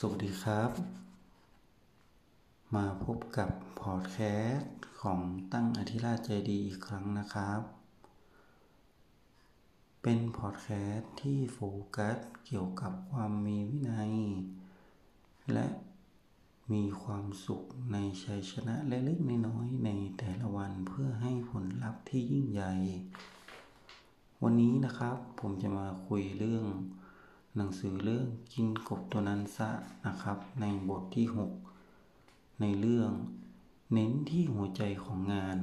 สวัสดีครับ มาพบกับพอดแคสต์ของตั้งอธิราชใจดีอีกครั้งนะครับ เป็นพอดแคสต์ที่โฟกัสเกี่ยวกับความมีวินัย และมีความสุขในชัยชนะเล็กๆน้อยๆในแต่ละวันเพื่อให้ผลลัพธ์ที่ยิ่งใหญ่ วันนี้นะครับผมจะมาคุยเรื่อง หนังสือเรื่องกินกบตัวนั้นซะนะครับ ในบทที่ 6 ในเรื่องเน้นที่หัวใจของงาน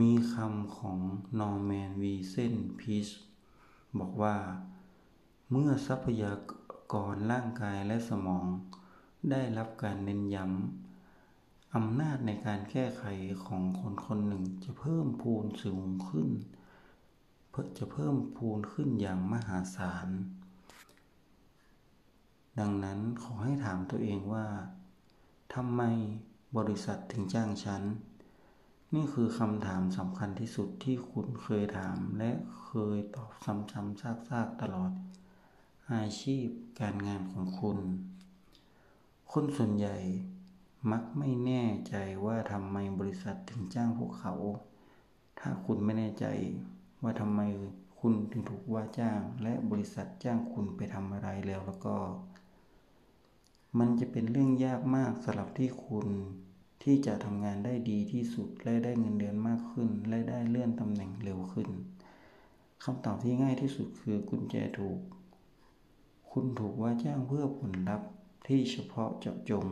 มีคำของนอร์แมนวีเซนพีชบอกว่า เมื่อทรัพยากรร่างกายและสมอง ได้รับการเน้นย้ำอำนาจในการแก้ไขของคนคนหนึ่งจะเพิ่มพูนสูงขึ้น จะเพิ่มพูนขึ้นอย่างมหาศาล ดังนั้นขอให้ถามตัวเองว่าทำไมบริษัทถึงจ้างฉัน นี่คือคำถามสำคัญที่สุดที่คุณเคยถามและเคยตอบซ้ำๆซากๆตลอด อาชีพการงานของคุณ คนส่วนใหญ่มักไม่แน่ใจว่าทำไมบริษัทถึงจ้างพวกเขา ถ้าคุณไม่แน่ใจ ว่าทำไมคุณถึงถูกว่าจ้าง และบริษัทจ้างคุณไปทำอะไรแล้วแล้วก็ มันจะเป็นเรื่องยากมากสำหรับที่คุณที่จะทำงานได้ดีที่สุด และได้เงินเดือนมากขึ้น และได้เลื่อนตำแหน่งเร็วขึ้นคำตอบที่ง่ายที่สุดคือกุญแจถูก คุณถูกว่าจ้างเพื่อผลลัพธ์ที่เฉพาะเจาะจง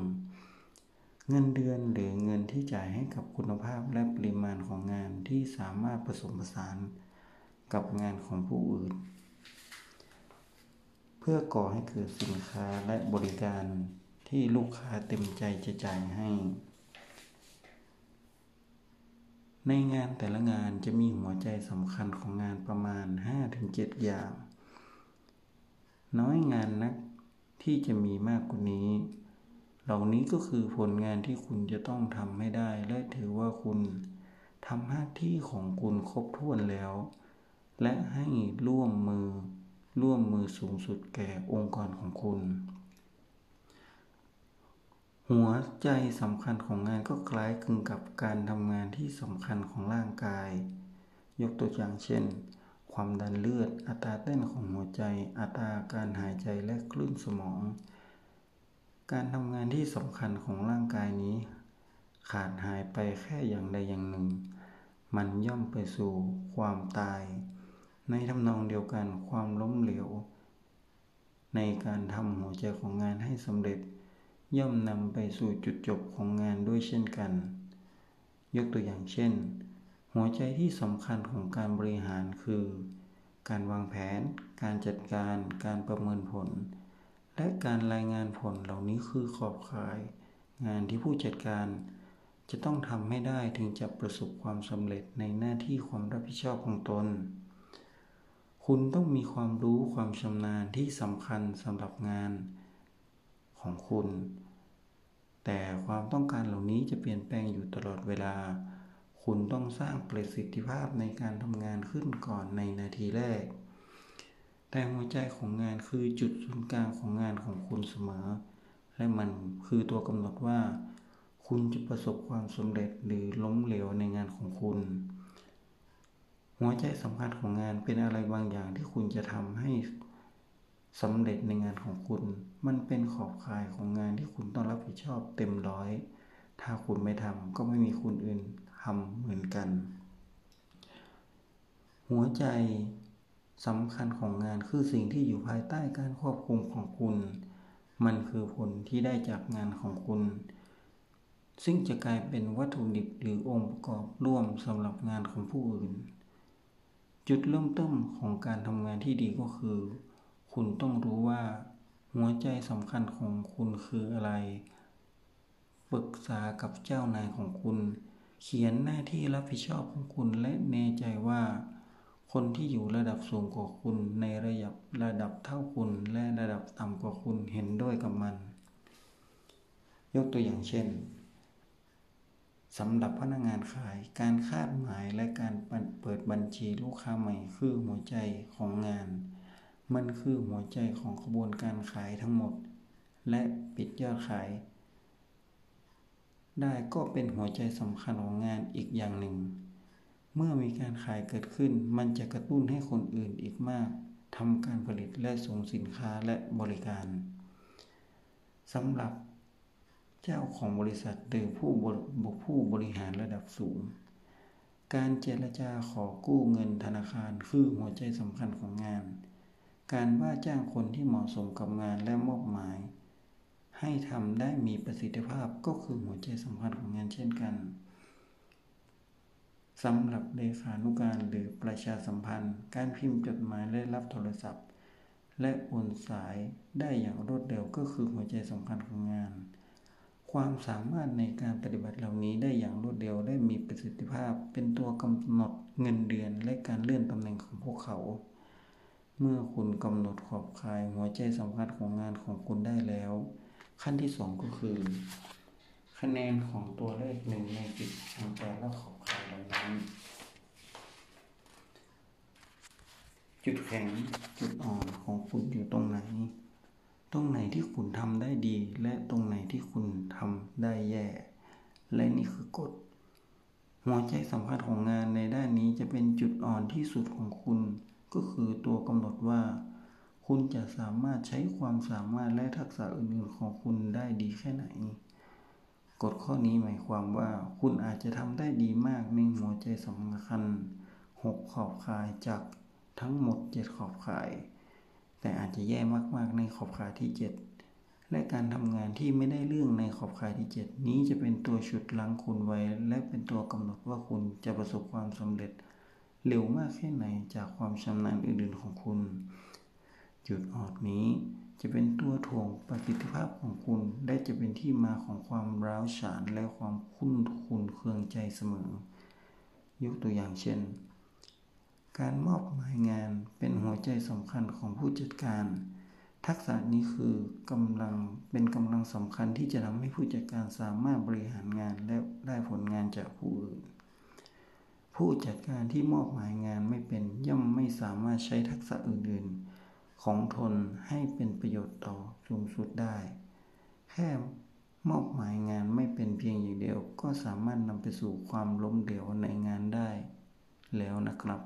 เงินเดือนหรือเงินที่จ่ายให้กับคุณภาพและปริมาณของงานที่สามารถผสมผสาน กับงานของผู้อื่น เพื่อก่อให้เกิดสินค้าและบริการที่ลูกค้าเต็มใจจะจ่ายให้ ในงานแต่ละงานจะมีหัวใจสำคัญของงานประมาณ 5-7 อย่าง น้อยงานนักที่จะมีมากกว่านี้ เหล่านี้ก็คือผลงานที่คุณจะต้องทำให้ได้ และถือว่าคุณทำหน้าที่ของคุณครบถ้วนแล้ว และให้ร่วมมือร่วมมือสูงสุดแก่องค์กรของคุณ หัวใจสำคัญของงานก็คล้ายคลึงกับการทำงานที่สำคัญของร่างกาย ยกตัวอย่างเช่น ความดันเลือด อัตราเต้นของหัวใจ อัตราการหายใจและคลื่นสมอง การทำงานที่สำคัญของร่างกายนี้ ขาดหายไปแค่อย่างใดอย่างหนึ่ง มันย่อมไปสู่ความตาย ในทำนองเดียวกันความล้มเหลว ในการทำหัวใจของงานให้สำเร็จ ย่อมนำไปสู่จุดจบของงานด้วยเช่นกัน ยกตัวอย่างเช่น หัวใจที่สำคัญของการบริหารคือ การวางแผน การจัดการ การประเมินผล และการรายงานผลเหล่านี้คือขอบข่าย งานที่ผู้จัดการจะต้องทำให้ได้ถึงจะประสบความสำเร็จในหน้าที่ความรับผิดชอบของตน คุณต้องมีความรู้ความชำนาญที่สำคัญสำหรับงานของคุณ แต่ความต้องการเหล่านี้จะเปลี่ยนแปลงอยู่ตลอดเวลา คุณต้องสร้างประสิทธิภาพในการทำงานขึ้นก่อนในนาทีแรก แต่หัวใจของงานคือจุดศูนย์กลางของงานของคุณเสมอ และมันคือตัวกำหนดว่า คุณจะประสบความสำเร็จหรือล้มเหลวในงานของคุณ หัวใจสำคัญของงานเป็นอะไรบางอย่างที่คุณจะทำให้สำเร็จในงานของคุณ มันเป็นขอบข่ายของงานที่คุณต้องรับผิดชอบเต็มร้อย ถ้าคุณไม่ทำก็ไม่มีคนอื่นทำเหมือนกัน หัวใจสำคัญของงานคือสิ่งที่อยู่ภายใต้การควบคุมของคุณ มันคือผลที่ได้จากงานของคุณ ซึ่งจะกลายเป็นวัตถุดิบหรือองค์ประกอบร่วมสำหรับงานของผู้อื่น จุดเริ่มต้นของการทำงานที่ดีก็คือ คุณต้องรู้ว่า หัวใจสำคัญของคุณคืออะไร ปรึกษากับเจ้านายของคุณ เขียนหน้าที่รับผิดชอบของคุณและแน่ใจว่า คนที่อยู่ระดับสูงกว่าคุณในระดับระดับเท่าคุณและระดับต่ำกว่าคุณเห็นด้วยกับมัน ยกตัวอย่างเช่น สำหรับพนักงานขายการคาดหมายและการเปิดบัญชีลูกค้าใหม่คือหัวใจของงาน มันคือหัวใจของขบวนการขายทั้งหมด และปิดยอดขาย ได้ก็เป็นหัวใจสำคัญของงานอีกอย่างหนึ่ง เมื่อมีการขายเกิดขึ้น มันจะกระตุ้นให้คนอื่นอีกมากทำการผลิตและส่งสินค้าและบริการสำหรับ เจ้าของบริษัทหรือผู้บุผู้บริหารระดับสูง การเจรจาขอกู้เงินธนาคารคือหัวใจสำคัญของงาน การว่าจ้างคนที่เหมาะสมกับงานและมอบหมาย ให้ทำได้มีประสิทธิภาพก็คือหัวใจสำคัญของงานเช่นกันสำหรับเลขานุการหรือประชาสัมพันธ์ การพิมพ์จดหมายและรับโทรศัพท์ และโอนสายได้อย่างรวดเร็วก็คือหัวใจสำคัญของงาน ความสามารถในการปฏิบัติเหล่านี้ได้อย่างรวดเร็วได้มีประสิทธิภาพ เป็นตัวกำหนดเงินเดือนและการเลื่อนตำแหน่งของพวกเขา เมื่อคุณกำหนดขอบข่ายหัวใจสำคัญของงานของคุณได้แล้ว ขั้นที่สองก็คือ คะแนนของตัวเลขหนึ่งในสิบทางแต่ละขอบข่ายเหล่านั้นจุดแข็งจุดอ่อนของคุณอยู่ตรงไหน ตรงไหนที่คุณทำได้ดี และตรงไหนที่คุณทำได้แย่ และนี่คือกฎหัวใจสำคัญของงานในด้านนี้จะเป็นจุดอ่อนที่สุดของคุณ ก็คือตัวกำหนดว่า คุณจะสามารถใช้ความสามารถและทักษะอื่นๆของคุณได้ดีแค่ไหนกฎข้อนี้หมายความว่า คุณอาจจะทำได้ดีมากในหัวใจสำคัญ 6 ขอบข่ายจากทั้งหมด 7 ขอบข่าย แต่อาจจะแย่มากๆในขอบขาที่ 7 และการทำงานที่ไม่ได้เรื่องในขอบขาที่ 7 นี้จะเป็นตัวฉุดลังคุณไว้ และเป็นตัวกำหนดว่าคุณจะประสบความสำเร็จ เร็วมากแค่ไหนจากความชำนาญอื่นๆของคุณ จุดอ่อนนี้จะเป็นตัวถ่วงประสิทธิภาพของคุณได้จะเป็นที่มาของความร้าวฉานและความคุ้นคุณเคืองใจเสมอ ยกตัวอย่างเช่น การมอบหมายงานเป็นหัวใจสำคัญของผู้จัดการ ทักษะนี้คือกำลังเป็นกำลังสำคัญที่จะทำให้ผู้จัดการสามารถบริหารงานและได้ผลงานจากผู้อื่น ผู้จัดการที่มอบหมายงานไม่เป็นย่อมไม่สามารถใช้ทักษะอื่นๆ ของทนให้เป็นประโยชน์ต่อสูงสุดได้ แค่มอบหมายงานไม่เป็นเพียงอย่างเดียวก็สามารถนำไปสู่ความล้มเหลวในงานได้ แล้วนะครับ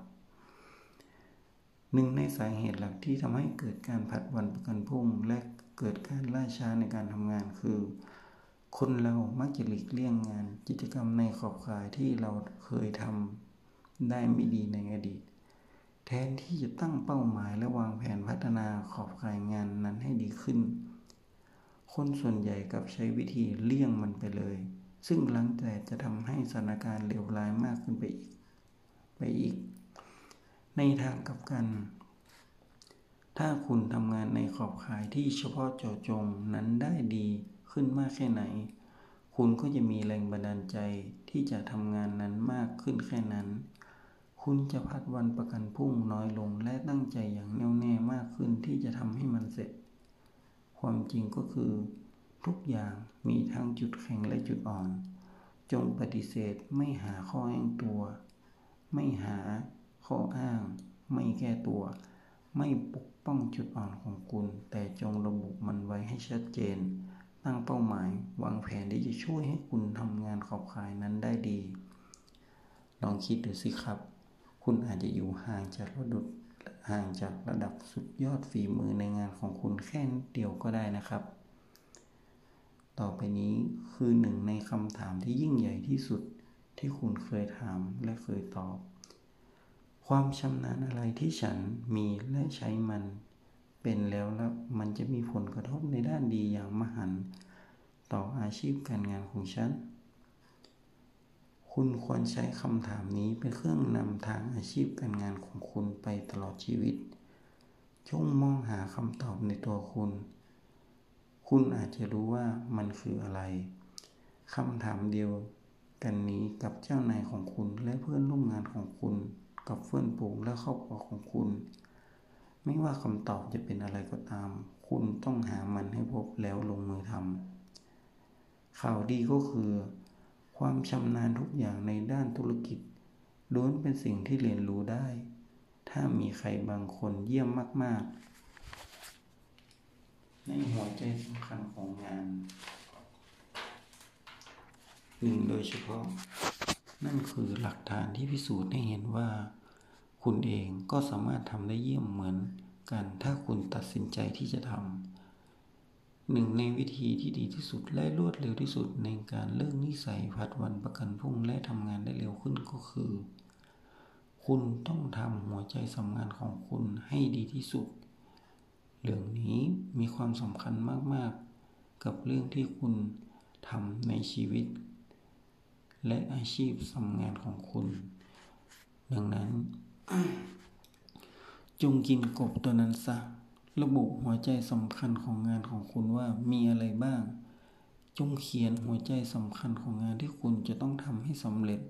หนึ่งในสาเหตุหลักที่ทำให้เกิดการผัดวันประกันพรุ่ง และเกิดการล่าช้าในการทำงานคือ คนเรามักจะหลีกเลี่ยงงาน กิจกรรมในขอบข่ายที่เราเคยทำได้ไม่ดีในอดีต แทนที่จะตั้งเป้าหมายและวางแผนพัฒนาขอบข่ายงานนั้นให้ดีขึ้น คนส่วนใหญ่กับใช้วิธีเลี่ยงมันไปเลย ซึ่งหลังแต่จะทำให้สถานการณ์เลวร้ายมากขึ้นไปอีก ไปอีก ในทางกับกัน ถ้าคุณทำงานในขอบข่ายที่เฉพาะเจาะจงนั้นได้ดีขึ้นมากแค่ไหน คุณก็จะมีแรงบันดาลใจที่จะทำงานนั้นมากขึ้นแค่นั้น คุณจะพัดวันประกันพุ่งน้อยลงและตั้งใจอย่างแน่วแน่มากขึ้นที่จะทำให้มันเสร็จ ความจริงก็คือ ทุกอย่างมีทั้งจุดแข็งและจุดอ่อน จงปฏิเสธไม่หาข้อแอ้งตัว ไม่หา ข้ออ้าง ไม่แก้ตัว ไม่ปกป้องจุดอ่อนของคุณ แต่จงระบุมันไว้ให้ชัดเจน ตั้งเป้าหมาย วางแผนที่จะช่วยให้คุณทำงานขอบข่ายนั้นได้ดี ลองคิดดูสิครับ คุณอาจจะอยู่ห่างจากระดับห่างจากระดับสุดยอดฝีมือในงานของคุณแค่เดียวก็ได้นะครับ ต่อไปนี้คือหนึ่งในคำถามที่ยิ่งใหญ่ที่สุดที่คุณเคยถามและเคยตอบ ความชำนาญอะไรที่ฉันมีและใช้มัน เป็นแล้วแล้วมันจะมีผลกระทบในด้านดีอย่างมหันต่ออาชีพการงานของฉัน คุณควรใช้คำถามนี้เป็นเครื่องนำทางอาชีพการงานของคุณไปตลอดชีวิต จงมองหาคำตอบในตัวคุณ คุณอาจจะรู้ว่ามันคืออะไรคำถามเดียวกันนี้กับเจ้านายของคุณและเพื่อนร่วมงานของคุณ เพื่อนฝูงและครอบครัวของคุณ ไม่ว่าคำตอบจะเป็นอะไรก็ตาม คุณต้องหามันให้พบแล้วลงมือทำข่าวดีก็คือ ความชำนาญทุกอย่างในด้านธุรกิจล้วนเป็นสิ่งที่เรียนรู้ได้ ถ้ามีใครบางคนเยี่ยมมาก ๆ ในหัวใจสำคัญของงานหนึ่งโดยเฉพาะ นั่นคือหลักฐานที่พิสูจน์ให้เห็นว่า คุณเองก็สามารถทำได้เยี่ยมเหมือนกันถ้าคุณตัดสินใจที่จะทำหนึ่งในวิธีที่ดีที่สุดและรวดเร็วที่สุดในการเลิกนิสัยผัดวันประกันพรุ่งและทำงานได้เร็วขึ้นก็คือ คุณต้องทำหัวใจสำคัญของคุณให้ดีที่สุด เรื่องนี้มีความสำคัญมากๆ กับเรื่องที่คุณทำในชีวิต และอาชีพสำงานของคุณ ดังนั้น จงกินกบตัวนั้นซะ ระบุหัวใจสำคัญของงานของคุณว่ามีอะไรบ้าง จงเขียนหัวใจสำคัญของงานที่คุณจะต้องทำให้สำเร็จ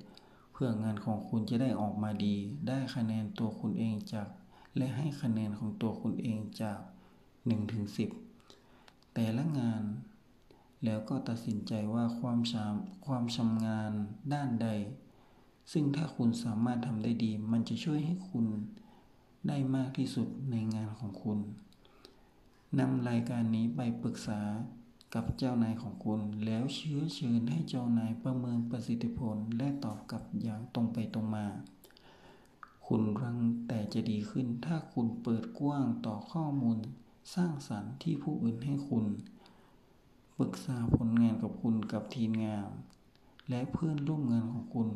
เพื่องานของคุณจะได้ออกมาดี ได้คะแนนตัวคุณเองจาก และให้คะแนนของตัวคุณเองจาก1ถึง10 แต่ละงานแล้วก็ตัดสินใจว่าความชามความชำนาญด้านใด ซึ่งถ้าคุณสามารถทำได้ดี มันจะช่วยให้คุณได้มากที่สุดในงานของคุณนำรายการนี้ไปปรึกษากับเจ้านายของคุณ แล้วเชื้อเชิญให้เจ้านายประเมินประสิทธิผลและตอบกลับอย่างตรงไปตรงมา คุณรังแต่จะดีขึ้นถ้าคุณเปิดกว้างต่อข้อมูล สร้างสรรค์ที่ผู้อื่นให้คุณปรึกษาผลงานกับคุณกับทีมงาน และเพื่อนร่วมงานของคุณ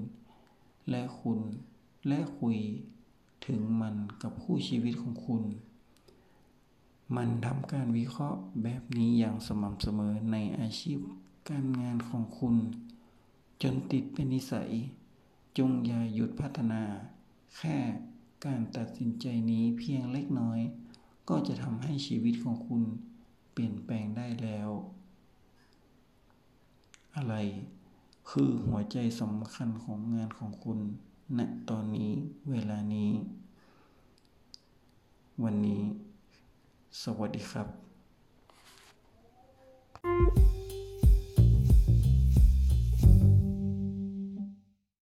และคุณและคุยถึงมันกับคู่ชีวิตของคุณ มันทำการวิเคราะห์แบบนี้อย่างสม่ำเสมอในอาชีพการงานของคุณ จนติดเป็นนิสัย จงอย่าหยุดพัฒนา แค่การตัดสินใจนี้เพียงเล็กน้อย ก็จะทำให้ชีวิตของคุณเปลี่ยนแปลงได้แล้ว อะไร คือหัวใจสำคัญของงานของคุณณนตอนนี้เวลานี้ วันนี้ สวัสดีครับ thank you